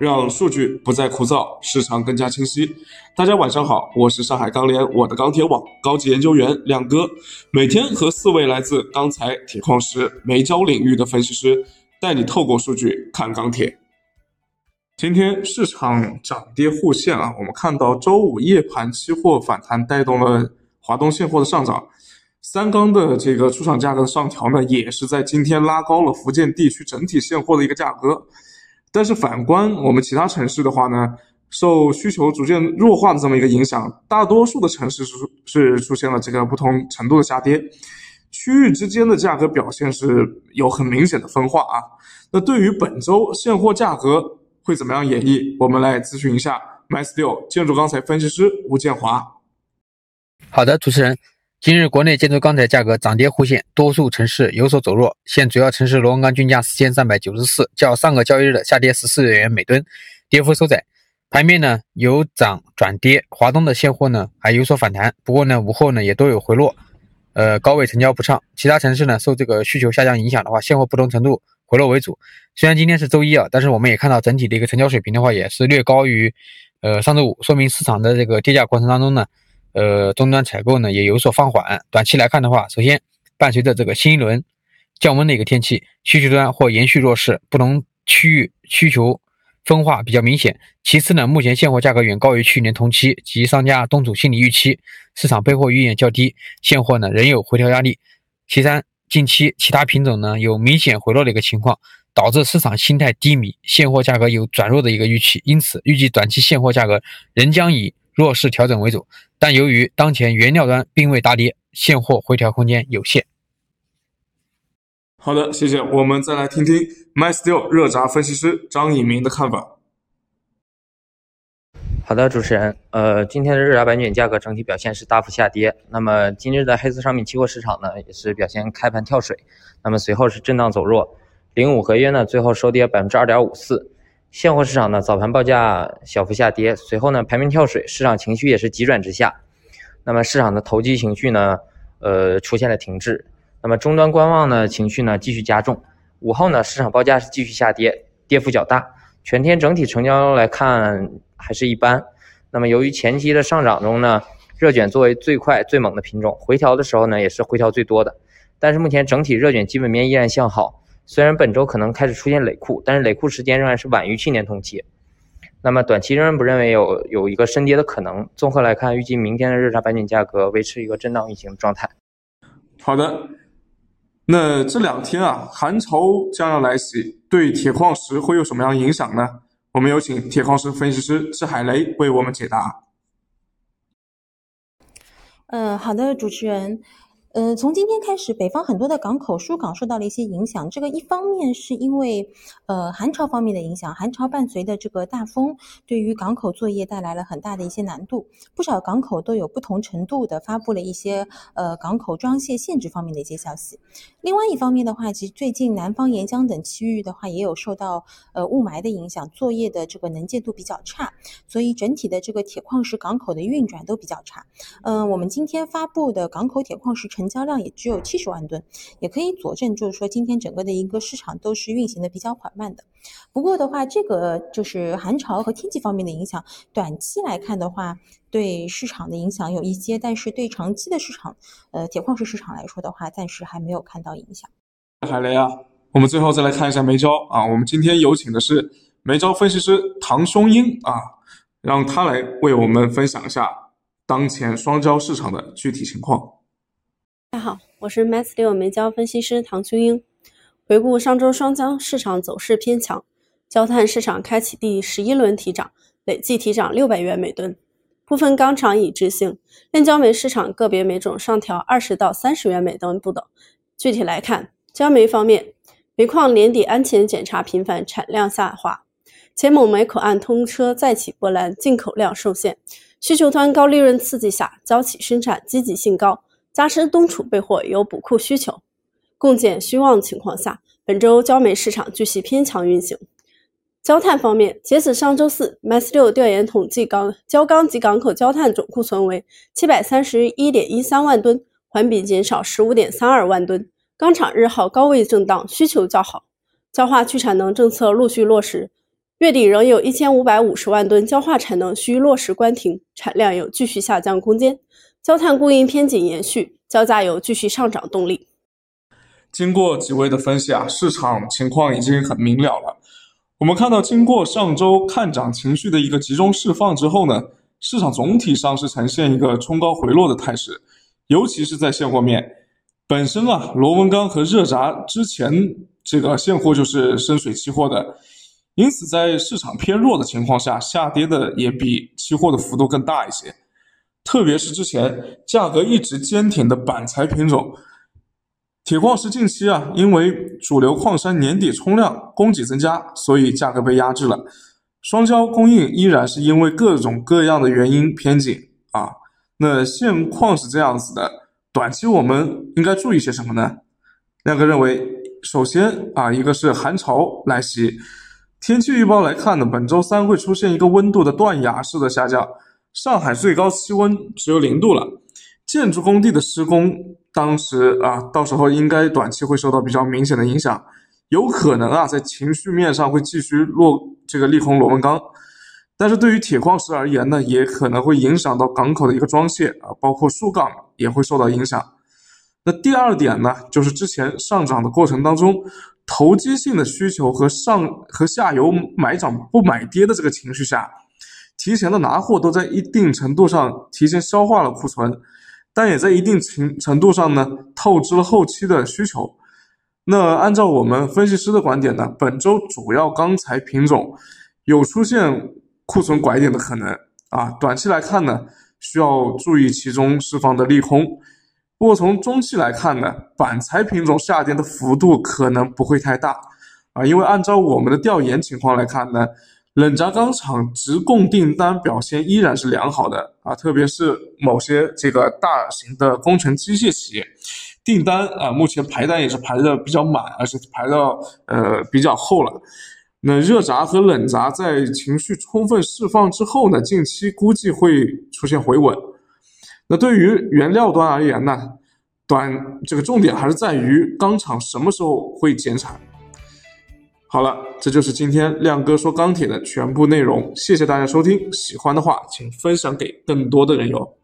让数据不再枯燥，市场更加清晰。大家晚上好，我是上海钢联我的钢铁网高级研究员亮哥，每天和四位来自钢材、铁矿石、煤焦领域的分析师，带你透过数据看钢铁。今天市场涨跌互现啊，我们看到周五夜盘期货反弹带动了华东现货的上涨。三钢的这个出厂价格的上调呢，也是在今天拉高了福建地区整体现货的一个价格。但是反观我们其他城市的话呢，受需求逐渐弱化的这么一个影响，大多数的城市是是出现了这个不同程度的下跌，区域之间的价格表现是有很明显的分化啊。那对于本周现货价格会怎么样演绎？我们来咨询一下 MySteel 建筑钢材分析师吴建华。好的，主持人。今日国内建筑钢材价格涨跌互现，多数城市有所走弱。现主要城市螺纹钢均价四千三百九十四，较上个交易日的下跌十四元每吨，跌幅收窄。盘面呢由涨转跌，华东的现货呢还有所反弹，不过呢午后呢也都有回落，呃高位成交不畅。其他城市呢受这个需求下降影响的话，现货不同程度回落为主。虽然今天是周一啊，但是我们也看到整体的一个成交水平的话也是略高于呃上周五，说明市场的这个跌价过程当中呢。呃，终端采购呢也有所放缓。短期来看的话，首先伴随着这个新一轮降温的一个天气，需求端或延续弱势，不同区域需求分化比较明显。其次呢，目前现货价格远高于去年同期及商家东主心理预期，市场备货意愿较低，现货呢仍有回调压力。其三，近期其他品种呢有明显回落的一个情况，导致市场心态低迷，现货价格有转弱的一个预期。因此，预计短期现货价格仍将以弱势调整为主。但由于当前原料端并未大跌，现货回调空间有限。好的，谢谢。我们再来听听 MySteel 热轧分析师张以明的看法。好的，主持人，呃，今天的热轧白卷价格整体表现是大幅下跌。那么今日的黑色商品期货市场呢，也是表现开盘跳水，那么随后是震荡走弱，零五合约呢最后收跌百分之二点五四。现货市场呢，早盘报价小幅下跌，随后呢排名跳水，市场情绪也是急转直下。那么市场的投机情绪呢，呃出现了停滞。那么终端观望呢情绪呢继续加重。午后呢市场报价是继续下跌，跌幅较大。全天整体成交来看还是一般。那么由于前期的上涨中呢，热卷作为最快最猛的品种，回调的时候呢也是回调最多的。但是目前整体热卷基本面依然向好。虽然本周可能开始出现累库，但是累库时间仍然是晚于去年同期。那么短期仍然不认为有有一个深跌的可能。综合来看，预计明天的热轧板卷价格维持一个震荡运行的状态。好的，那这两天啊，寒潮将要来袭，对铁矿石会有什么样的影响呢？我们有请铁矿石分析师支海雷为我们解答。嗯，好的，主持人。呃，从今天开始，北方很多的港口疏港受到了一些影响。这个一方面是因为呃寒潮方面的影响，寒潮伴随的这个大风，对于港口作业带来了很大的一些难度。不少港口都有不同程度的发布了一些呃港口装卸限制方面的一些消息。另外一方面的话，其实最近南方沿江等区域的话，也有受到呃雾霾的影响，作业的这个能见度比较差，所以整体的这个铁矿石港口的运转都比较差。嗯，我们今天发布的港口铁矿石成成交量也只有七十万吨，也可以佐证，就是说今天整个的一个市场都是运行的比较缓慢的。不过的话，这个就是寒潮和天气方面的影响，短期来看的话，对市场的影响有一些，但是对长期的市场，呃，铁矿石市场来说的话，暂时还没有看到影响。海雷啊，我们最后再来看一下煤焦啊，我们今天有请的是煤焦分析师唐松英啊，让他来为我们分享一下当前双焦市场的具体情况。大家好，我是 MySteel 煤焦分析师唐秋英。回顾上周双焦市场走势偏强，焦炭市场开启第十一轮提涨，累计提涨六百元每吨。部分钢厂已执行炼焦煤市场个别煤种上调二十到三十元每吨不等。具体来看，焦煤方面，煤矿年底安全检查频繁，产量下滑；前某煤口岸通车再起波澜，进口量受限。需求端高利润刺激下，焦企生产积极性高。加之冬储备货有补库需求，共建虚旺情况下，本周焦煤市场继续偏强运行。焦炭方面，截止上周四，Mast 六调研统计，钢焦钢及港口焦炭总库存为七百三十一点一三万吨，环比减少十五点三二万吨。钢厂日耗高位震荡，需求较好。焦化去产能政策陆续落实，月底仍有一千五百五十万吨焦化产能需落实关停，产量有继续下降空间。焦炭供应偏紧延续，焦价有继续上涨动力。经过几位的分析啊，市场情况已经很明了了。我们看到，经过上周看涨情绪的一个集中释放之后呢，市场总体上是呈现一个冲高回落的态势，尤其是在现货面。本身啊，螺纹钢和热轧之前这个现货就是深水期货的，因此在市场偏弱的情况下，下跌的也比期货的幅度更大一些。特别是之前价格一直坚挺的板材品种。铁矿石近期啊，因为主流矿山年底冲量供给增加，所以价格被压制了。双焦供应依然是因为各种各样的原因偏紧啊。那现况是这样子的，短期我们应该注意些什么呢？亮哥认为，首先啊，一个是寒潮来袭。天气预报来看呢，本周三会出现一个温度的断崖式的下降，上海最高气温只有零度了。建筑工地的施工。当时啊，到时候应该短期会受到比较明显的影响，有可能啊，在情绪面上会继续落这个利空螺纹钢，但是对于铁矿石而言呢，也可能会影响到港口的一个装卸啊，包括输港也会受到影响。那第二点呢，就是之前上涨的过程当中，投机性的需求和上和下游买涨不买跌的这个情绪下，提前的拿货都在一定程度上提前消化了库存。但也在一定程程度上呢，透支了后期的需求。那按照我们分析师的观点呢，本周主要钢材品种有出现库存拐点的可能啊。短期来看呢，需要注意其中释放的利空。不过从中期来看呢，板材品种下跌的幅度可能不会太大啊，因为按照我们的调研情况来看呢。冷轧钢厂直供订单表现依然是良好的啊，特别是某些这个大型的工程机械企业，订单啊目前排单也是排的比较满，而且排到呃比较厚了。那热轧和冷轧在情绪充分释放之后呢，近期估计会出现回稳。那对于原料端而言呢，短这个重点还是在于钢厂什么时候会减产。好了，这就是今天亮哥说钢铁的全部内容。谢谢大家收听，喜欢的话请分享给更多的人哟。